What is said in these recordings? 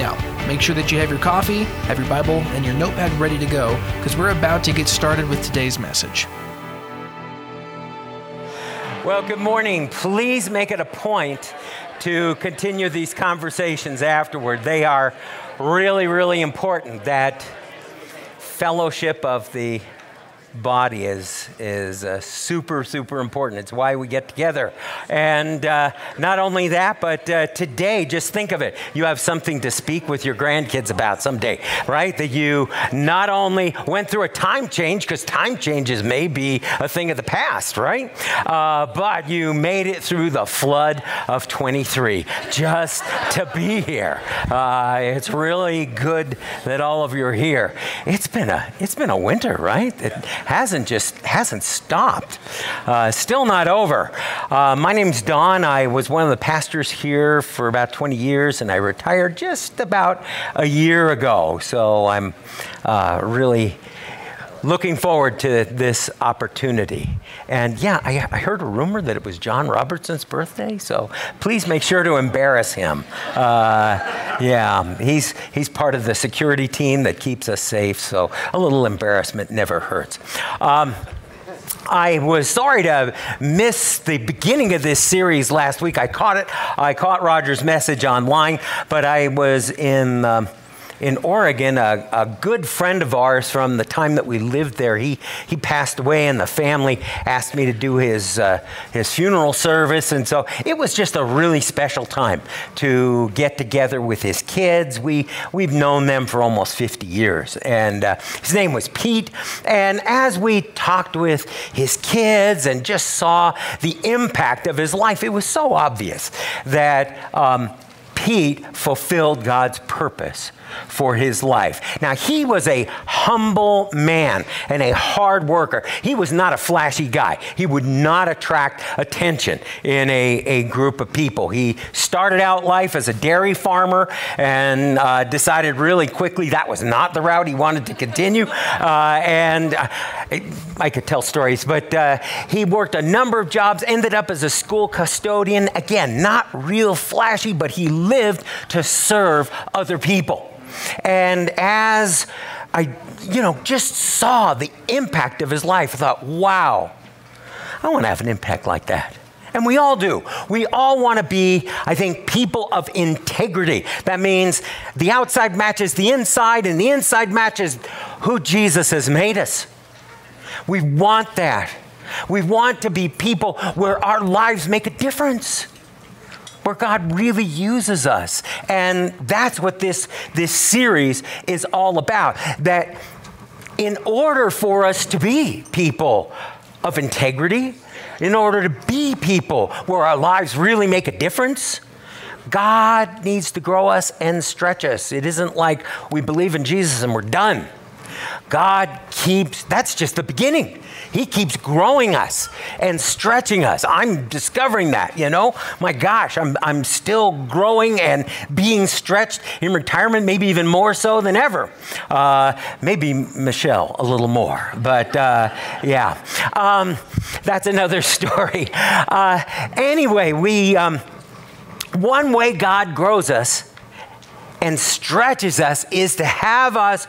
Now, make sure that you have your coffee, have your Bible, and your notepad ready to go because we're about to get started with today's message. Well, good morning. Please make it a point to continue these conversations afterward. They are really, really important. That fellowship of the body is, is uh, super, super important. It's why we get together. And uh, not only that, but uh, today, just think of it. You have something to speak with your grandkids about someday, right? That you not only went through a time change, because time changes may be a thing of the past, right? Uh, but you made it through the flood of 23 just to be here. Uh, it's really good that all of you are here. It's been a, it's been a winter, right? It, hasn't just hasn't stopped. Uh, still not over. Uh, my name's Don. I was one of the pastors here for about 20 years, and I retired just about a year ago. So I'm uh, really looking forward to this opportunity. And yeah, I, I, heard a rumor that it was John Robertson's birthday, so please make sure to embarrass him. Uh, yeah, he's, he's part of the security team that keeps us safe, so a little embarrassment never hurts. Um, I was sorry to miss the beginning of this series last week. I caught it. I caught Roger's message online, but I was in. Um, in Oregon, a, a, good friend of ours from the time that we lived there, he, he passed away, and the family asked me to do his, uh, his funeral service. And so it was just a really special time to get together with his kids. We, we've known them for almost 50 years. And uh, his name was Pete. And as we talked with his kids and just saw the impact of his life, it was so obvious that. Um, Pete fulfilled God's purpose for his life. Now, he was a humble man and a hard worker. He was not a flashy guy. He would not attract attention in a, a group of people. He started out life as a dairy farmer and uh, decided really quickly that was not the route he wanted to continue. Uh, and uh, I could tell stories, but uh, he worked a number of jobs, ended up as a school custodian. Again, not real flashy, but he lived to serve other people. And as I, you know, just saw the impact of his life, I thought, wow, I want to have an impact like that. And we all do. We all want to be, I think, people of integrity. That means the outside matches the inside, and the inside matches who Jesus has made us. We want that. We want to be people where our lives make a difference where God really uses us. And that's what this, this series is all about. That in order for us to be people of integrity, in order to be people where our lives really make a difference, God needs to grow us and stretch us. It isn't like we believe in Jesus and we're done. God keeps, that's just the beginning. He keeps growing us and stretching us. I'm discovering that, you know? My gosh, I'm, I'm still growing and being stretched in retirement, maybe even more so than ever. Uh, maybe Michelle a little more, but uh, yeah. Um, that's another story. Uh, anyway, we, um, one way God grows us and stretches us is to have us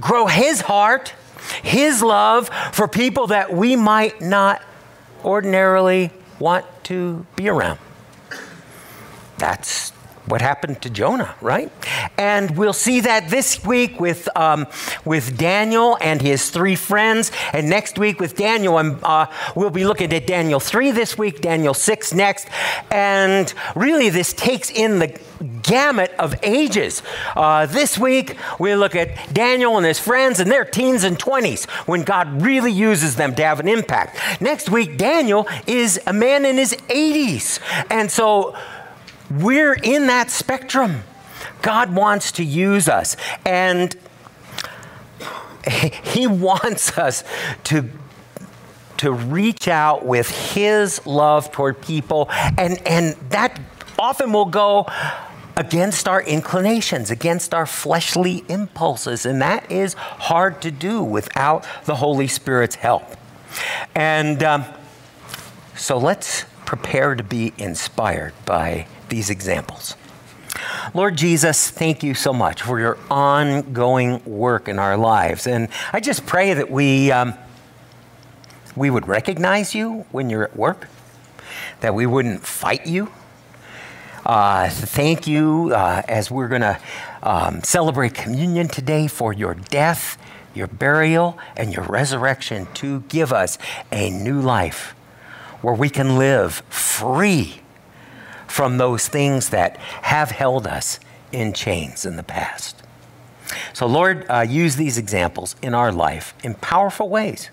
grow His heart his love for people that we might not ordinarily want to be around. That's what happened to Jonah, right? And we'll see that this week with, um, with Daniel and his three friends, and next week with Daniel. And uh, we'll be looking at Daniel 3 this week, Daniel 6 next. And really, this takes in the gamut of ages. Uh, this week, we look at Daniel and his friends in their teens and 20s when God really uses them to have an impact. Next week, Daniel is a man in his 80s. And so we're in that spectrum. God wants to use us. And he wants us to to reach out with his love toward people and and that often will go against our inclinations, against our fleshly impulses. And that is hard to do without the Holy Spirit's help. And um, so let's prepare to be inspired by these examples. Lord Jesus, thank you so much for your ongoing work in our lives. And I just pray that we, um, we would recognize you when you're at work, that we wouldn't fight you uh, thank you uh, as we're going to um, celebrate communion today for your death, your burial, and your resurrection to give us a new life where we can live free from those things that have held us in chains in the past. So, Lord, uh, use these examples in our life in powerful ways.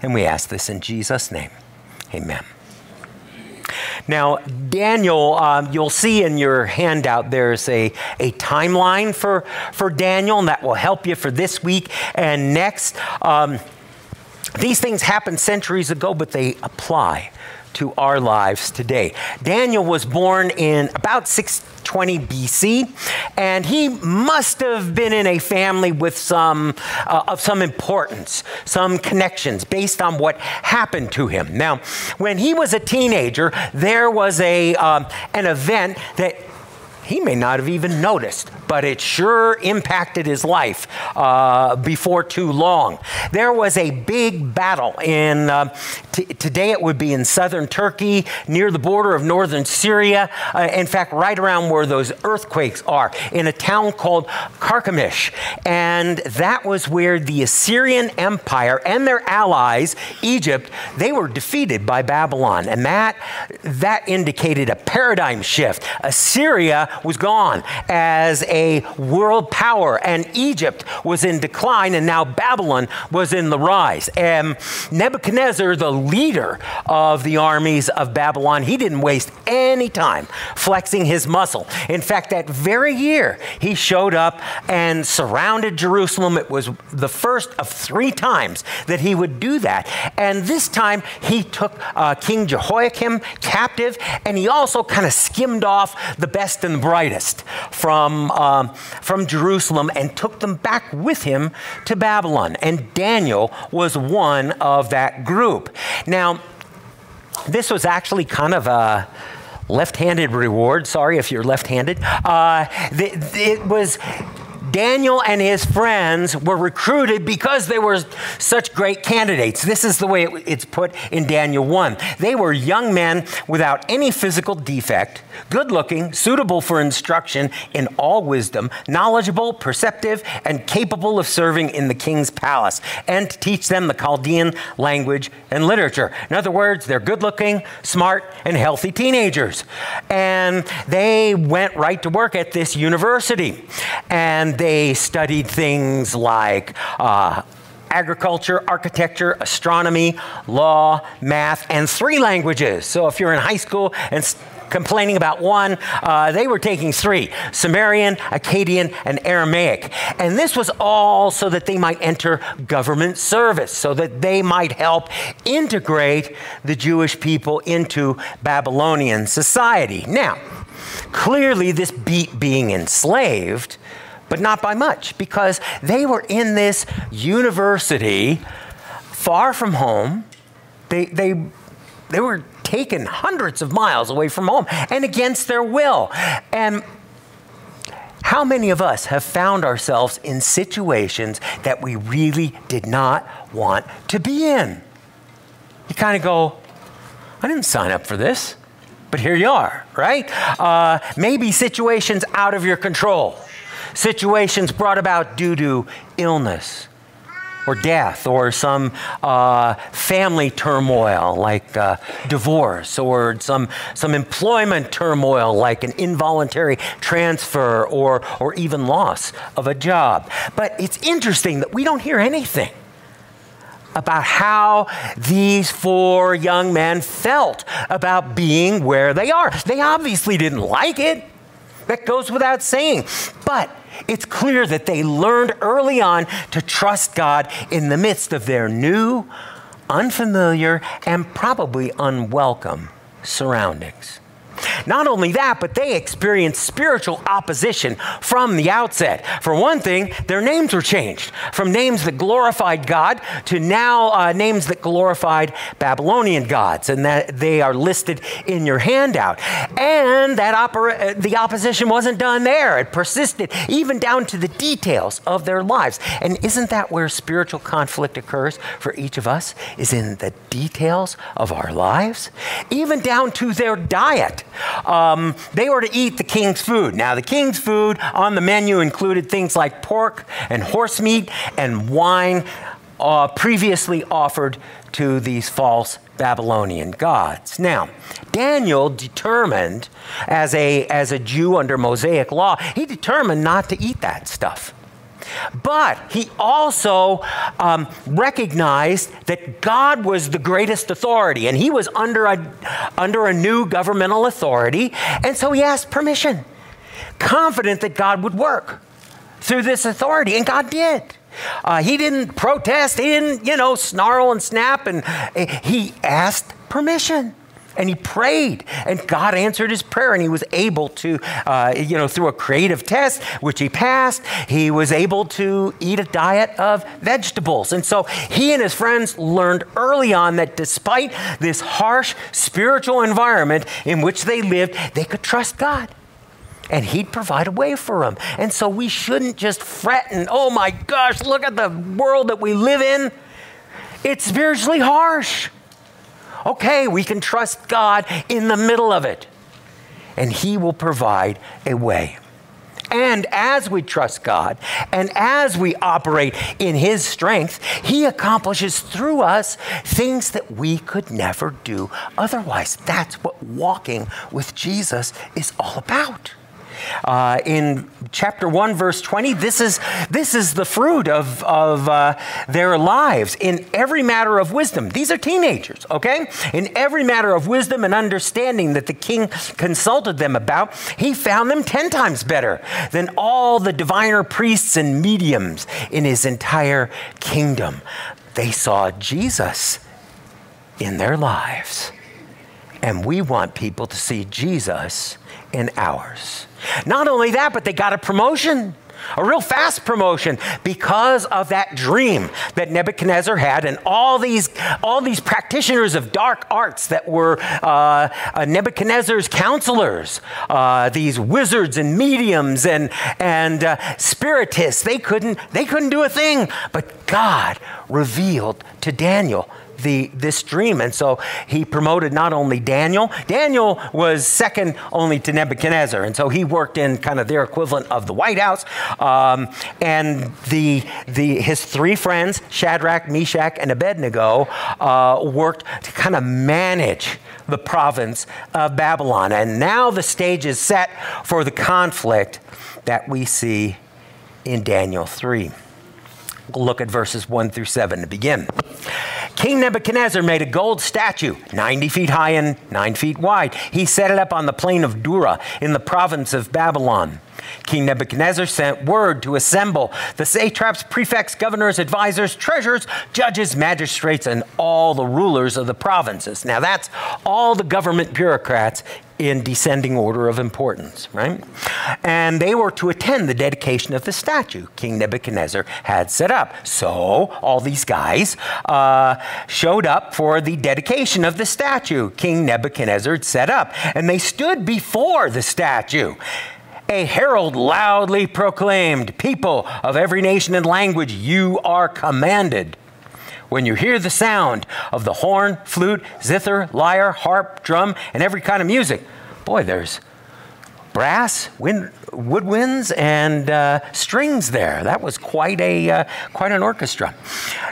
And we ask this in Jesus' name. Amen. Now, Daniel, um, you'll see in your handout there's a, a timeline for, for Daniel, and that will help you for this week and next. Um, these things happened centuries ago, but they apply to our lives today. Daniel was born in about 620 BC, and he must have been in a family with some uh, of some importance, some connections based on what happened to him. Now, when he was a teenager, there was a um, an event that he may not have even noticed, but it sure impacted his life uh, before too long. There was a big battle in, uh, t- today it would be in southern Turkey, near the border of northern Syria. Uh, in fact, right around where those earthquakes are, in a town called Carchemish. And that was where the Assyrian Empire and their allies, Egypt, they were defeated by Babylon. And that, that indicated a paradigm shift. Assyria was gone as a world power, and Egypt was in decline, and now Babylon was in the rise. And Nebuchadnezzar, the leader of the armies of Babylon, he didn't waste any time flexing his muscle. In fact, that very year, he showed up and surrounded Jerusalem. It was the first of three times that he would do that. And this time, he took uh, King Jehoiakim captive, and he also kind of skimmed off the best and brightest from, um, from Jerusalem and took them back with him to Babylon. And Daniel was one of that group. Now, this was actually kind of a left handed reward. Sorry if you're left handed. Uh, it was Daniel and his friends were recruited because they were such great candidates. This is the way it's put in Daniel 1. They were young men without any physical defect, good looking, suitable for instruction in all wisdom, knowledgeable, perceptive, and capable of serving in the king's palace, and to teach them the Chaldean language and literature. In other words, they're good looking, smart, and healthy teenagers. And they went right to work at this university. And they studied things like uh, agriculture, architecture, astronomy, law, math, and three languages. So if you're in high school and complaining about one, uh, they were taking three Sumerian, Akkadian, and Aramaic. And this was all so that they might enter government service, so that they might help integrate the Jewish people into Babylonian society. Now, clearly, this beat being enslaved but not by much because they were in this university far from home. They, they, they were taken hundreds of miles away from home and against their will. And how many of us have found ourselves in situations that we really did not want to be in? You kind of go, I didn't sign up for this, but here you are, right? Uh, maybe situations out of your control situations brought about due to illness or death or some uh, family turmoil like uh, divorce or some, some employment turmoil like an involuntary transfer or, or even loss of a job. But it's interesting that we don't hear anything about how these four young men felt about being where they are. They obviously didn't like it. That goes without saying. But it's clear that they learned early on to trust God in the midst of their new, unfamiliar, and probably unwelcome surroundings. Not only that, but they experienced spiritual opposition from the outset. For one thing, their names were changed from names that glorified God to now uh, names that glorified Babylonian gods, and that they are listed in your handout. And that opera, uh, the opposition wasn't done there; it persisted even down to the details of their lives. And isn't that where spiritual conflict occurs for each of us? Is in the details of our lives, even down to their diet um, they were to eat the king's food. Now, the king's food on the menu included things like pork and horse meat and wine uh, previously offered to these false Babylonian gods. Now, Daniel determined, as a, as a Jew under Mosaic law, he determined not to eat that stuff. But he also um, recognized that God was the greatest authority and he was under a, under a new governmental authority. And so he asked permission, confident that God would work through this authority. And God did. Uh, he didn't protest, he didn't, you know, snarl and snap, and uh, he asked permission and he prayed and god answered his prayer and he was able to uh, you know through a creative test which he passed he was able to eat a diet of vegetables and so he and his friends learned early on that despite this harsh spiritual environment in which they lived they could trust god and he'd provide a way for them. And so we shouldn't just fret and, oh my gosh, look at the world that we live in. It's spiritually harsh. Okay, we can trust God in the middle of it, and He will provide a way. And as we trust God and as we operate in His strength, He accomplishes through us things that we could never do otherwise. That's what walking with Jesus is all about. Uh, in chapter 1, verse 20, this is, this is the fruit of, of uh, their lives in every matter of wisdom. These are teenagers, okay? In every matter of wisdom and understanding that the king consulted them about, he found them 10 times better than all the diviner priests and mediums in his entire kingdom. They saw Jesus in their lives. And we want people to see Jesus in ours. Not only that, but they got a promotion a real fast promotion because of that dream that Nebuchadnezzar had and all these all these practitioners of dark arts that were uh, uh, Nebuchadnezzar's counselors uh, these wizards and mediums and and uh, spiritists they couldn't they couldn't do a thing but God revealed to Daniel the, this dream. And so he promoted not only Daniel, Daniel was second only to Nebuchadnezzar. And so he worked in kind of their equivalent of the White House. Um, and the, the, his three friends, Shadrach, Meshach, and Abednego, uh, worked to kind of manage the province of Babylon. And now the stage is set for the conflict that we see in Daniel 3. Look at verses 1 through 7 to begin. King Nebuchadnezzar made a gold statue, 90 feet high and 9 feet wide. He set it up on the plain of Dura in the province of Babylon. King Nebuchadnezzar sent word to assemble the satraps, prefects, governors, advisors, treasurers, judges, magistrates, and all the rulers of the provinces. Now, that's all the government bureaucrats in descending order of importance, right? And they were to attend the dedication of the statue King Nebuchadnezzar had set up. So all these guys uh, showed up for the dedication of the statue King Nebuchadnezzar had set up. And they stood before the statue a herald loudly proclaimed, People of every nation and language, you are commanded. When you hear the sound of the horn, flute, zither, lyre, harp, drum, and every kind of music, boy, there's brass, wind, woodwinds, and uh, strings there. That was quite, a, uh, quite an orchestra.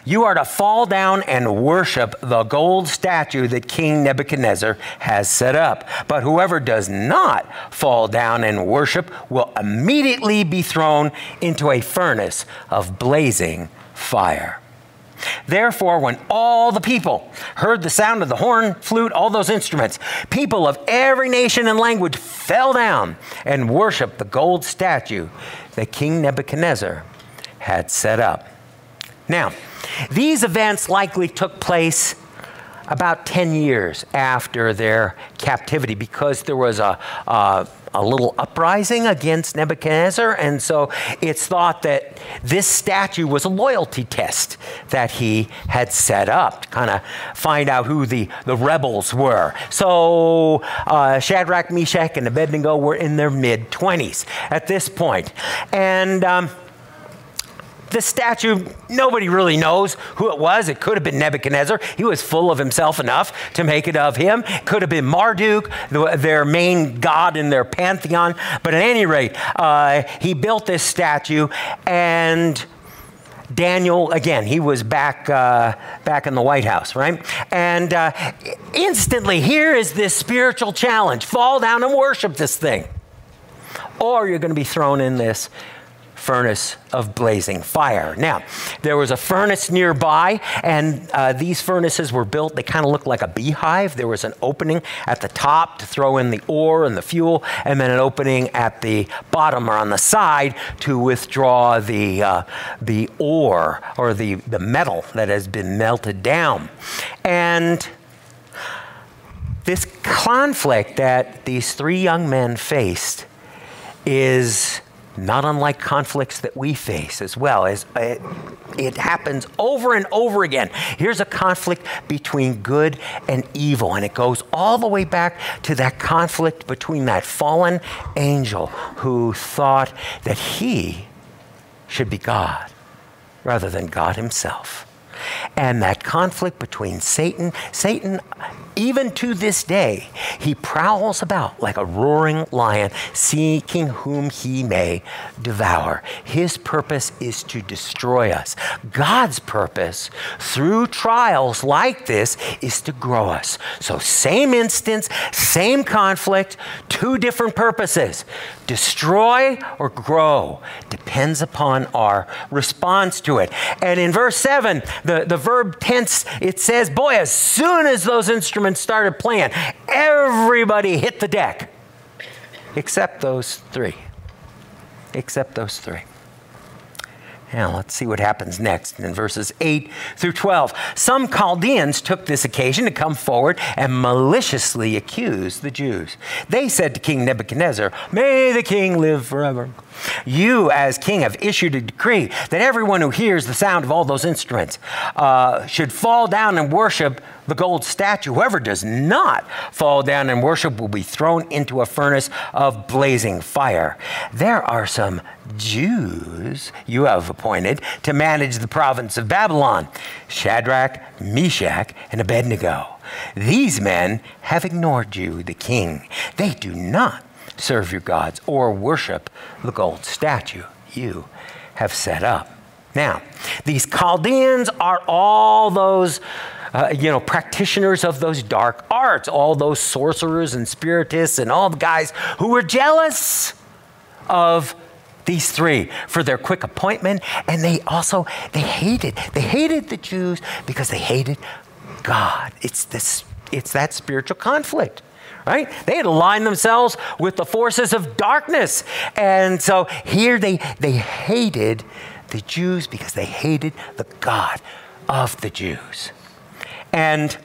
You are to fall down and worship the gold statue that King Nebuchadnezzar has set up. But whoever does not fall down and worship will immediately be thrown into a furnace of blazing fire. Therefore, when all the people heard the sound of the horn, flute, all those instruments, people of every nation and language fell down and worshiped the gold statue that King Nebuchadnezzar had set up. Now, these events likely took place about 10 years after their captivity because there was a, a, a, little uprising against Nebuchadnezzar. And so it's thought that this statue was a loyalty test that he had set up to kind of find out who the, the rebels were. So uh, Shadrach, Meshach, and Abednego were in their mid 20s at this point. And um, the statue, nobody really knows who it was. It could have been Nebuchadnezzar. He was full of himself enough to make it of him. It could have been Marduk, their main god in their pantheon. But at any rate, uh, he built this statue and Daniel, again, he was back, uh, back in the White House, right? And uh, instantly, here is this spiritual challenge fall down and worship this thing. Or you're going to be thrown in this furnace of blazing fire. Now, there was a furnace nearby, and uh, these furnaces were built, they kind of looked like a beehive. There was an opening at the top to throw in the ore and the fuel, and then an opening at the bottom or on the side to withdraw the, uh, the ore or the, the metal that has been melted down. And this conflict that these three young men faced is not unlike conflicts that we face as well. As it, it, happens over and over again. Here's a conflict between good and evil, and it goes all the way back to that conflict between that fallen angel who thought that he should be God rather than God himself. And that conflict between Satan, Satan, even to this day, he prowls about like a roaring lion, seeking whom he may devour. His purpose is to destroy us. God's purpose through trials like this is to grow us. So, same instance, same conflict, two different purposes destroy or grow depends upon our response to it. And in verse 7, the, the verb tense, it says, Boy, as soon as those instruments started playing, everybody hit the deck, except those three. Except those three. Now, let's see what happens next in verses 8 through 12. Some Chaldeans took this occasion to come forward and maliciously accuse the Jews. They said to King Nebuchadnezzar, May the king live forever. You, as king, have issued a decree that everyone who hears the sound of all those instruments uh, should fall down and worship the gold statue. Whoever does not fall down and worship will be thrown into a furnace of blazing fire. There are some Jews you have appointed to manage the province of Babylon Shadrach, Meshach, and Abednego. These men have ignored you, the king. They do not serve your gods or worship the gold statue you have set up. Now, these Chaldeans are all those. Uh, you know, practitioners of those dark arts, all those sorcerers and spiritists and all the guys who were jealous of these three for their quick appointment and they also they hated they hated the jews because they hated god it's this it's that spiritual conflict right? They had aligned themselves with the forces of darkness. And so here they, they hated the Jews because they hated the God of the Jews. And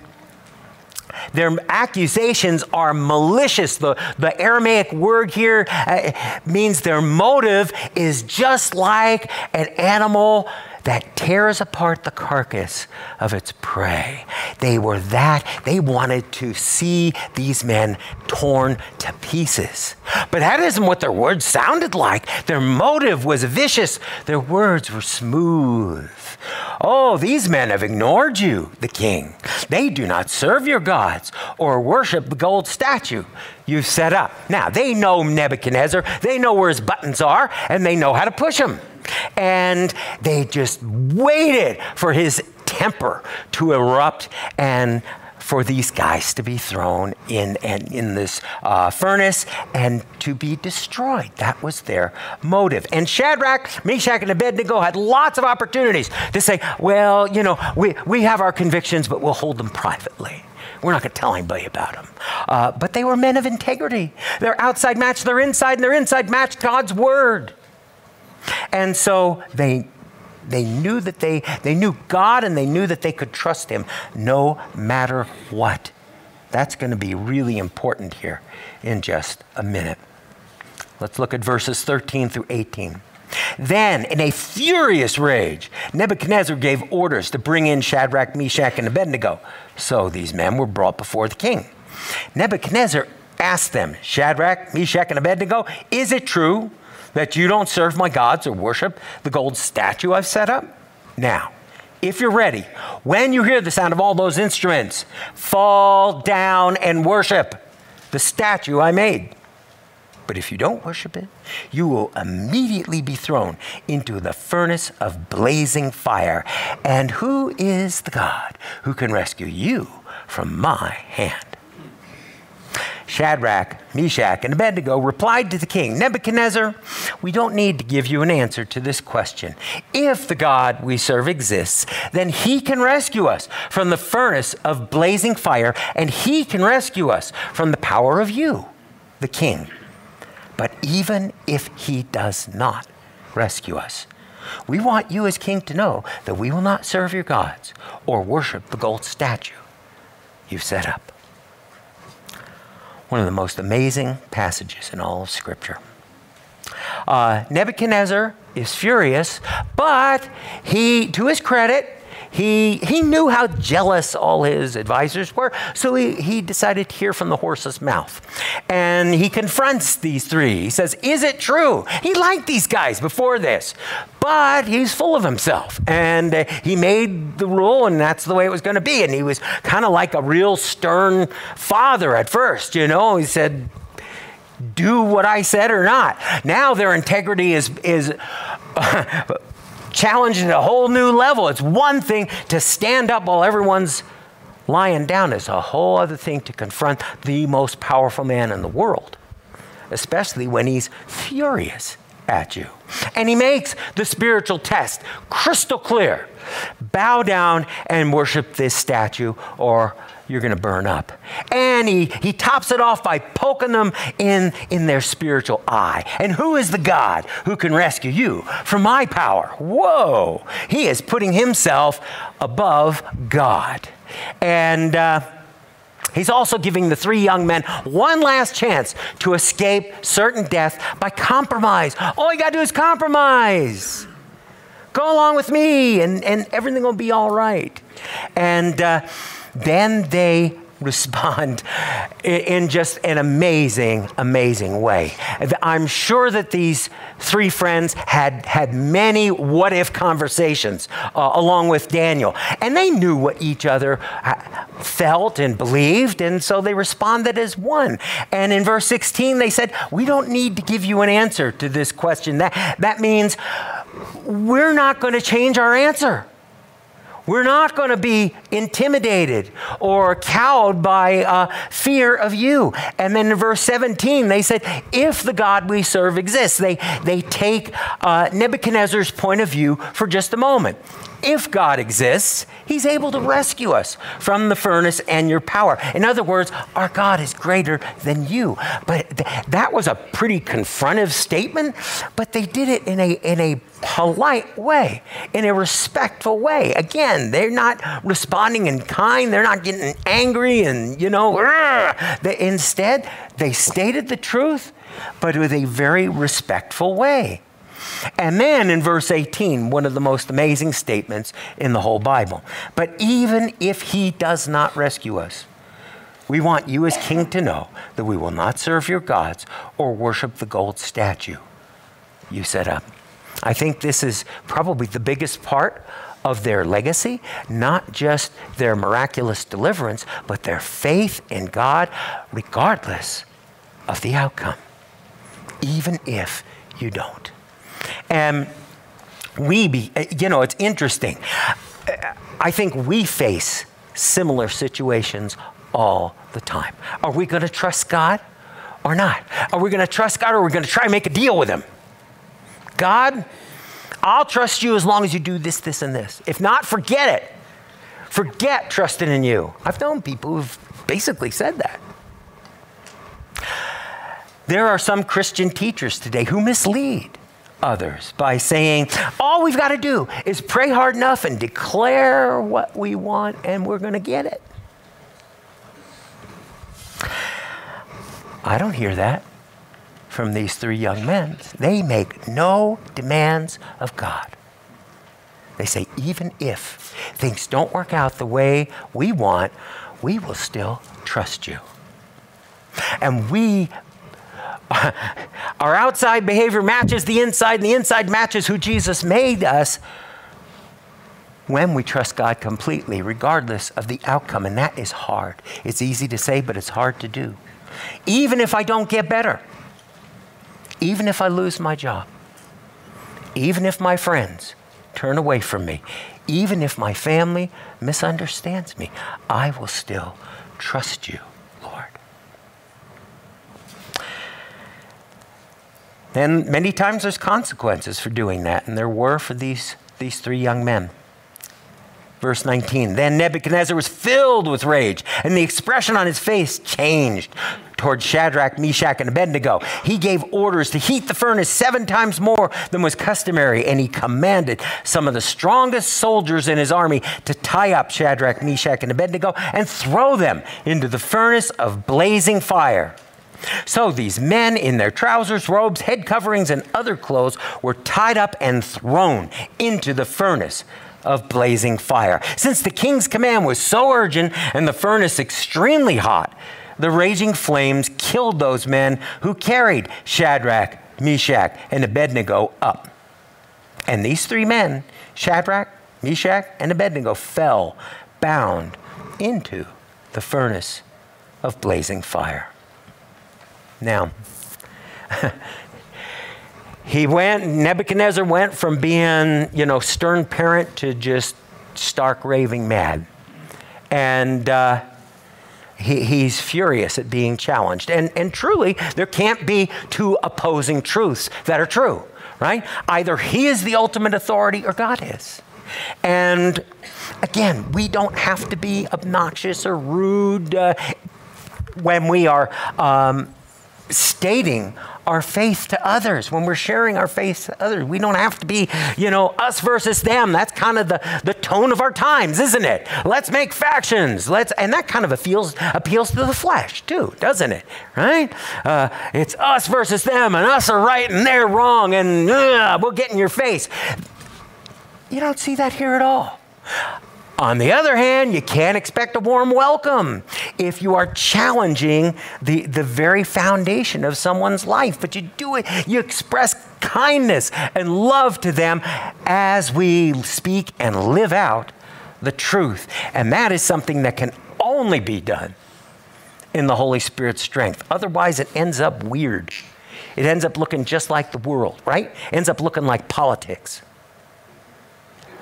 their accusations are malicious. The, the Aramaic word here uh, means their motive is just like an animal that tears apart the carcass of its prey. They were that, they wanted to see these men torn to pieces. But that isn't what their words sounded like. Their motive was vicious, their words were smooth. Oh, these men have ignored you, the king. They do not serve your gods or worship the gold statue you've set up. Now, they know Nebuchadnezzar, they know where his buttons are, and they know how to push him. And they just waited for his temper to erupt and for these guys to be thrown in, in, in this uh, furnace and to be destroyed. That was their motive. And Shadrach, Meshach, and Abednego had lots of opportunities to say, well, you know, we, we have our convictions, but we'll hold them privately. We're not going to tell anybody about them. Uh, but they were men of integrity. Their outside matched their inside, and their inside matched God's word. And so they they knew that they, they knew God and they knew that they could trust Him no matter what. That's going to be really important here in just a minute. Let's look at verses 13 through 18. Then, in a furious rage, Nebuchadnezzar gave orders to bring in Shadrach, Meshach, and Abednego. So these men were brought before the king. Nebuchadnezzar asked them, Shadrach, Meshach, and Abednego, is it true that you don't serve my gods or worship the gold statue I've set up? Now, if you're ready, when you hear the sound of all those instruments, fall down and worship the statue I made. But if you don't worship it, you will immediately be thrown into the furnace of blazing fire. And who is the God who can rescue you from my hand? Shadrach, Meshach, and Abednego replied to the king Nebuchadnezzar, we don't need to give you an answer to this question. If the God we serve exists, then he can rescue us from the furnace of blazing fire, and he can rescue us from the power of you, the king. But even if he does not rescue us, we want you as king to know that we will not serve your gods or worship the gold statue you've set up one of the most amazing passages in all of Scripture. Uh, Nebuchadnezzar is furious, but he, to his credit, he, he knew how jealous all his advisors were, so he, he decided to hear from the horse's mouth. And he confronts these three. He says, Is it true? He liked these guys before this, but he's full of himself. And uh, he made the rule, and that's the way it was going to be. And he was kind of like a real stern father at first, you know. He said, do what I said or not. Now their integrity is is challenged at a whole new level. It's one thing to stand up while everyone's lying down, it's a whole other thing to confront the most powerful man in the world, especially when he's furious at you. And he makes the spiritual test crystal clear bow down and worship this statue, or you're going to burn up. And he, he tops it off by poking them in, in their spiritual eye. And who is the God who can rescue you from my power? Whoa! He is putting himself above God. And uh, he's also giving the three young men one last chance to escape certain death by compromise. All you got to do is compromise. Go along with me, and, and everything will be all right. And uh, then they respond in just an amazing, amazing way. I'm sure that these three friends had had many what if conversations uh, along with Daniel, and they knew what each other uh, felt and believed, and so they responded as one. And in verse 16, they said, We don't need to give you an answer to this question. That, that means we're not going to change our answer. We're not going to be intimidated or cowed by uh, fear of you. And then in verse 17, they said, if the God we serve exists, they, they take uh, Nebuchadnezzar's point of view for just a moment if God exists, He's able to rescue us from the furnace and your power. In other words, our God is greater than you. But th- that was a pretty confrontive statement, but they did it in a, in a polite way, in a respectful way. Again, they're not responding in kind, they're not getting angry and, you know, they, instead, they stated the truth, but with a very respectful way. And then in verse 18, one of the most amazing statements in the whole Bible. But even if he does not rescue us, we want you as king to know that we will not serve your gods or worship the gold statue you set up. I think this is probably the biggest part of their legacy, not just their miraculous deliverance, but their faith in God, regardless of the outcome, even if you don't. And we be, eh, you know, it's interesting. Eh, I think we face similar situations all the time. Are we going to trust God or not? Are we going to trust God or are we going to try and make a deal with Him? God, I'll trust you as long as you do this, this, and this. If not, forget it. Forget trusting in you. I've known people who've basically said that. There are some Christian teachers today who mislead others by saying, all we've got to do is pray hard enough and declare what we want, and we're going to get it. I don't hear that from these three young men. They make no demands of God. They say, even if things don't work out the way we want, we will still trust you. And we, our outside behavior matches the inside, and the inside matches who Jesus made us when we trust God completely, regardless of the outcome. And that is hard. It's easy to say, but it's hard to do. Even if I don't get better, even if I lose my job, even if my friends turn away from me, even if my family misunderstands me, I will still trust you, Lord. And many times there's consequences for doing that, and there were for these, these three young men. Verse 19 Then Nebuchadnezzar was filled with rage, and the expression on his face changed towards Shadrach, Meshach, and Abednego. He gave orders to heat the furnace seven times more than was customary, and he commanded some of the strongest soldiers in his army to tie up Shadrach, Meshach, and Abednego and throw them into the furnace of blazing fire. So these men, in their trousers, robes, head coverings, and other clothes, were tied up and thrown into the furnace of blazing fire. Since the king's command was so urgent and the furnace extremely hot, the raging flames killed those men who carried Shadrach, Meshach, and Abednego up. And these three men, Shadrach, Meshach, and Abednego, fell bound into the furnace of blazing fire. Now, he went, Nebuchadnezzar went from being, you know, stern parent to just stark raving mad. And uh, he, he's furious at being challenged. And, and truly, there can't be two opposing truths that are true, right? Either he is the ultimate authority or God is. And again, we don't have to be obnoxious or rude uh, when we are um, stating our faith to others, when we're sharing our faith to others. We don't have to be, you know, us versus them. That's kind of the, the tone of our times, isn't it? Let's make factions. Let's, and that kind of appeals, appeals to the flesh too, doesn't it? Right? Uh, it's us versus them, and us are right and they're wrong, and uh, we'll get in your face. You don't see that here at all. On the other hand, you can't expect a warm welcome if you are challenging the, the very foundation of someone's life. But you do it, you express kindness and love to them as we speak and live out the truth. And that is something that can only be done in the Holy Spirit's strength. Otherwise, it ends up weird. It ends up looking just like the world, right? Ends up looking like politics.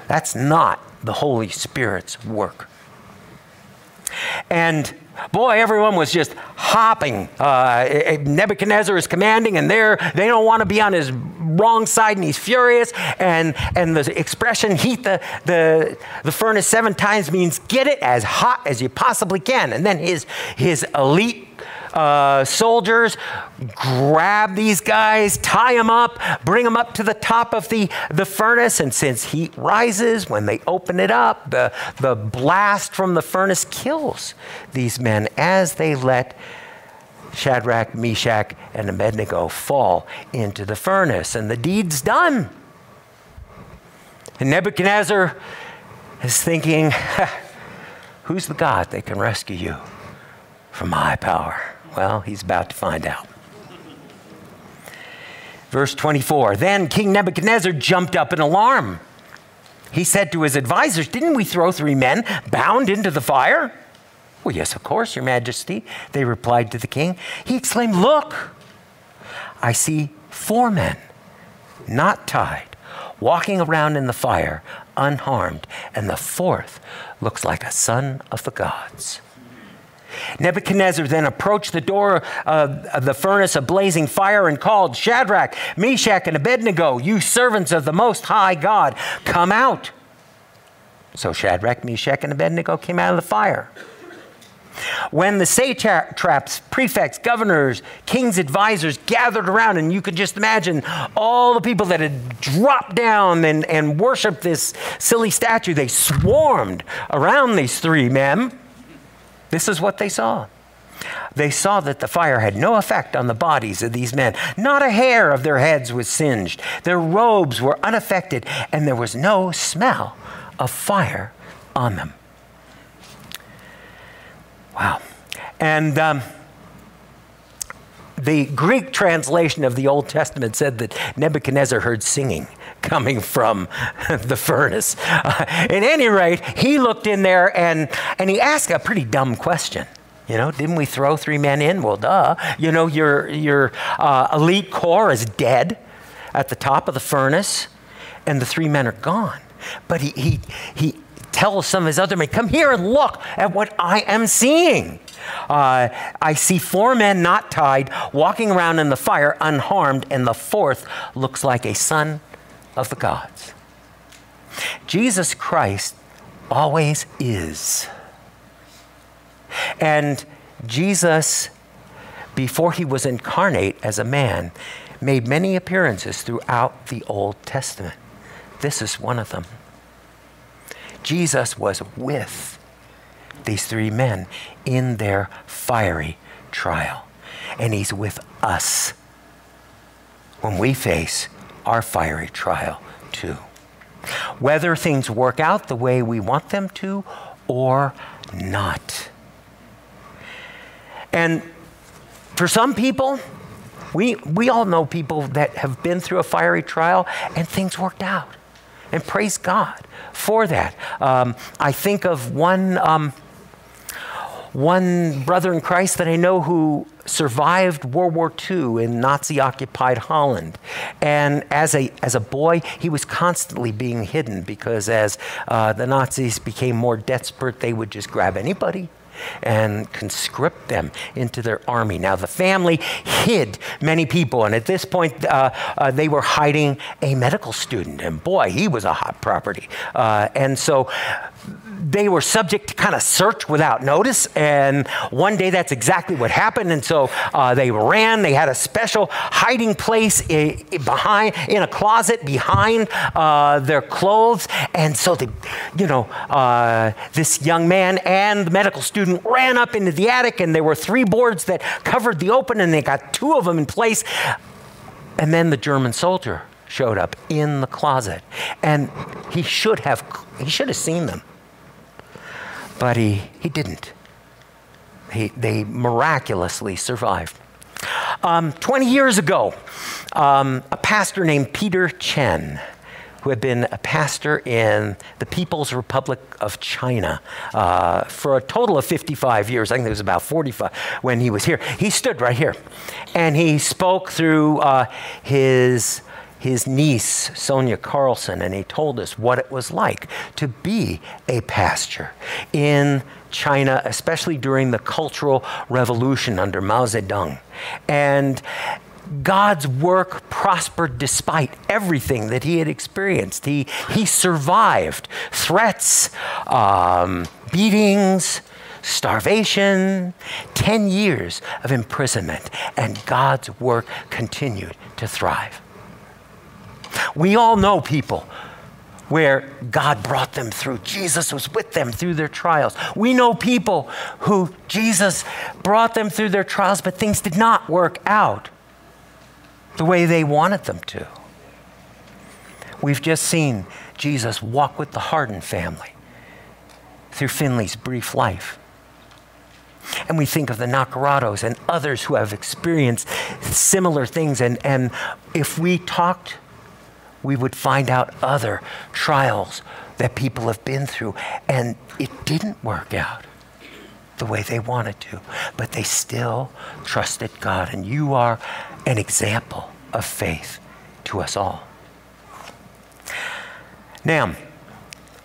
That's not the Holy Spirit's work. And boy, everyone was just hopping. Uh, Nebuchadnezzar is commanding, and they're, they don't want to be on his wrong side, and he's furious. And, and the expression heat the, the, the furnace seven times means get it as hot as you possibly can. And then his, his elite uh, soldiers grab these guys, tie them up, bring them up to the top of the, the furnace. And since heat rises, when they open it up, the, the blast from the furnace kills these men as they let Shadrach, Meshach, and Abednego fall into the furnace. And the deed's done. And Nebuchadnezzar is thinking, who's the God that can rescue you from my power? Well, he's about to find out. Verse 24 Then King Nebuchadnezzar jumped up in alarm. He said to his advisors, Didn't we throw three men bound into the fire? Well, yes, of course, Your Majesty, they replied to the king. He exclaimed, Look, I see four men, not tied, walking around in the fire, unharmed. And the fourth looks like a son of the gods. Nebuchadnezzar then approached the door of the furnace of blazing fire and called, Shadrach, Meshach, and Abednego, you servants of the Most High God, come out. So Shadrach, Meshach, and Abednego came out of the fire. When the satraps, prefects, governors, king's advisors gathered around, and you could just imagine all the people that had dropped down and, and worshiped this silly statue, they swarmed around these three men. This is what they saw. They saw that the fire had no effect on the bodies of these men. Not a hair of their heads was singed. Their robes were unaffected, and there was no smell of fire on them. Wow. And um, the Greek translation of the Old Testament said that Nebuchadnezzar heard singing coming from the furnace. Uh, at any rate, he looked in there and, and he asked a pretty dumb question. You know, didn't we throw three men in? Well, duh. You know, your, your uh, elite corps is dead at the top of the furnace, and the three men are gone. But he, he, he tells some of his other men, Come here and look at what I am seeing. Uh, I see four men not tied, walking around in the fire unharmed, and the fourth looks like a son of the gods. Jesus Christ always is. And Jesus, before he was incarnate as a man, made many appearances throughout the Old Testament. This is one of them. Jesus was with these three men in their fiery trial, and he's with us when we face our fiery trial too. Whether things work out the way we want them to or not. And for some people, we, we all know people that have been through a fiery trial and things worked out. And praise God for that. Um, I think of one, um, one brother in Christ that I know who survived World War II in Nazi occupied Holland. And as a, as a boy, he was constantly being hidden because as uh, the Nazis became more desperate, they would just grab anybody and conscript them into their army. Now, the family hid many people, and at this point, uh, uh, they were hiding a medical student, and boy, he was a hot property. Uh, and so they were subject to kind of search without notice. And one day that's exactly what happened. And so uh, they ran. They had a special hiding place in, behind in a closet behind uh, their clothes. And so they, you know, uh, this young man and the medical student ran up into the attic, and there were three boards that covered the open, and they got two of them in place. And then the German soldier showed up in the closet, and he should have he should have seen them but he, he didn't. He, they miraculously survived. Um, 20 years ago, um, a pastor named Peter Chen, who had been a pastor in the People's Republic of China uh, for a total of 55 years. I think it was about 45 when he was here. He stood right here and he spoke through uh, his his niece, Sonia Carlson, and he told us what it was like to be a pastor in China, especially during the Cultural Revolution under Mao Zedong. And God's work prospered despite everything that he had experienced. He, he survived threats, um, beatings, starvation, 10 years of imprisonment, and God's work continued to thrive. We all know people where God brought them through. Jesus was with them through their trials. We know people who Jesus brought them through their trials, but things did not work out the way they wanted them to. We've just seen Jesus walk with the Hardin family through Finley's brief life. And we think of the Nakaratos and others who have experienced similar things. And, and if we talked we would find out other trials that people have been through, and it didn't work out the way they wanted to, but they still trusted God. And you are an example of faith to us all. Now,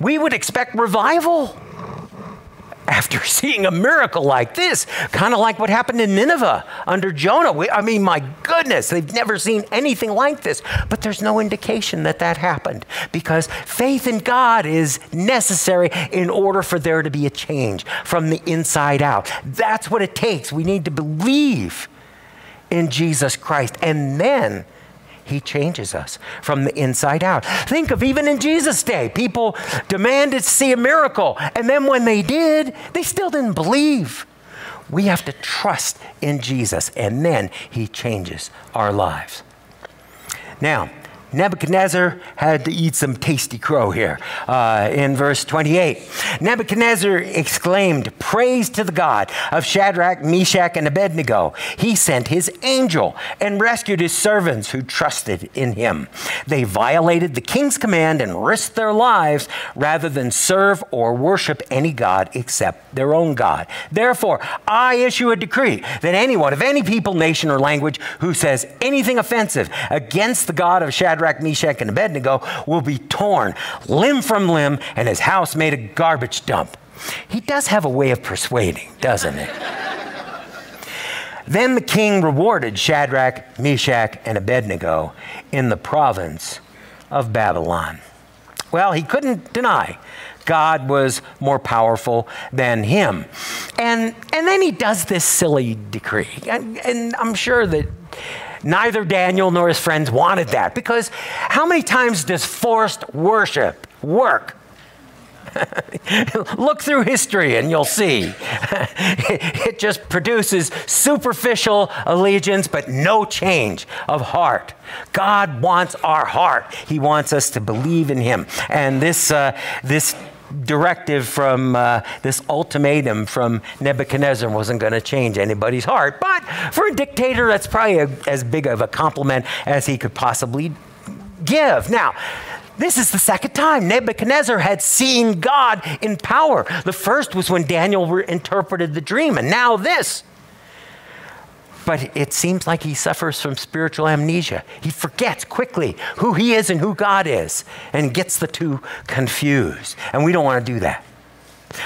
we would expect revival after seeing a miracle like this, kind of like what happened in Nineveh under Jonah. We, I mean, my goodness, they've never seen anything like this. But there's no indication that that happened because faith in God is necessary in order for there to be a change from the inside out. That's what it takes. We need to believe in Jesus Christ. And then he changes us from the inside out. Think of even in Jesus' day, people demanded to see a miracle. And then when they did, they still didn't believe. We have to trust in Jesus, and then he changes our lives. Now, Nebuchadnezzar had to eat some tasty crow here uh, in verse 28. Nebuchadnezzar exclaimed, Praise to the God of Shadrach, Meshach, and Abednego. He sent his angel and rescued his servants who trusted in him. They violated the king's command and risked their lives rather than serve or worship any God except their own God. Therefore, I issue a decree that anyone of any people, nation, or language who says anything offensive against the God of Shadrach, Shadrach, Meshach, and Abednego will be torn limb from limb and his house made a garbage dump. He does have a way of persuading, doesn't he? then the king rewarded Shadrach, Meshach, and Abednego in the province of Babylon. Well, he couldn't deny God was more powerful than him. And, and then he does this silly decree. And, and I'm sure that Neither Daniel nor his friends wanted that because how many times does forced worship work? Look through history and you'll see. it just produces superficial allegiance, but no change of heart. God wants our heart. He wants us to believe in Him. And this, uh, this directive from uh, this ultimatum from Nebuchadnezzar wasn't going to change anybody's heart. But for a dictator, that's probably a, as big of a compliment as he could possibly give. Now, this is the second time Nebuchadnezzar had seen God in power. The first was when Daniel interpreted the dream, and now this but it seems like he suffers from spiritual amnesia. He forgets quickly who he is and who God is and gets the two confused. And we don't want to do that.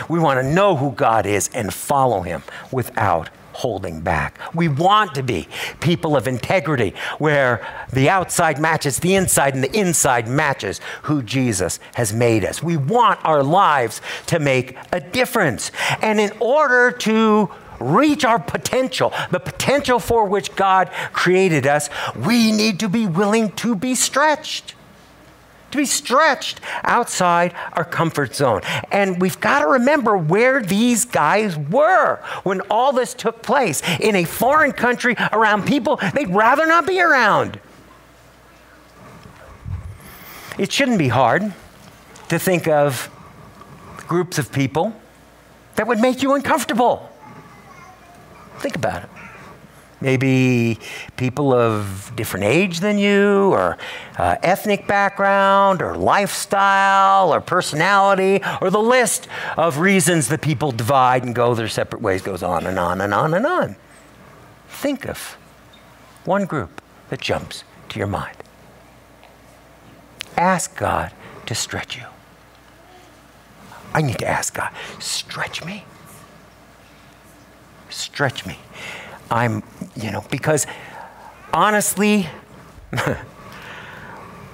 We want to know who God is and follow him without holding back. We want to be people of integrity where the outside matches the inside and the inside matches who Jesus has made us. We want our lives to make a difference. And in order to reach our potential, the potential for which God created us, we need to be willing to be stretched. To be stretched outside our comfort zone. And we've got to remember where these guys were when all this took place in a foreign country around people they'd rather not be around. It shouldn't be hard to think of groups of people that would make you uncomfortable. Think about it. Maybe people of different age than you, or uh, ethnic background, or lifestyle, or personality, or the list of reasons that people divide and go their separate ways goes on and on and on and on. Think of one group that jumps to your mind. Ask God to stretch you. I need to ask God, stretch me stretch me. I'm, you know, because honestly,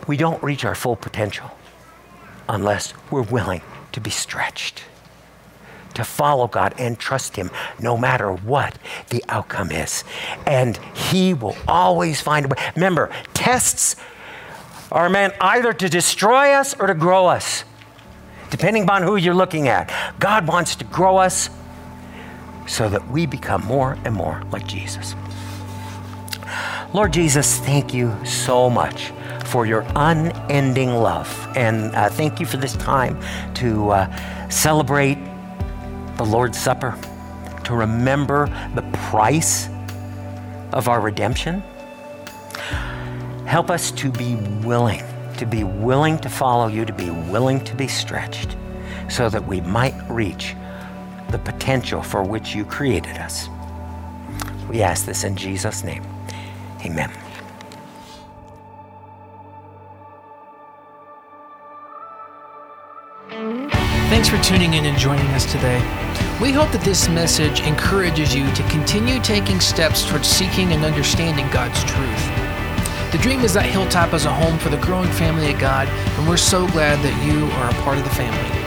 we don't reach our full potential unless we're willing to be stretched, to follow God and trust Him no matter what the outcome is. And He will always find a way. Remember, tests are meant either to destroy us or to grow us, depending upon who you're looking at. God wants to grow us so that we become more and more like Jesus. Lord Jesus, thank you so much for your unending love. And uh, thank you for this time to uh, celebrate the Lord's Supper, to remember the price of our redemption. Help us to be willing, to be willing to follow you, to be willing to be stretched, so that we might reach the potential for which you created us. We ask this in Jesus' name. Amen. Thanks for tuning in and joining us today. We hope that this message encourages you to continue taking steps towards seeking and understanding God's truth. The dream is that Hilltop is a home for the growing family of God, and we're so glad that you are a part of the family.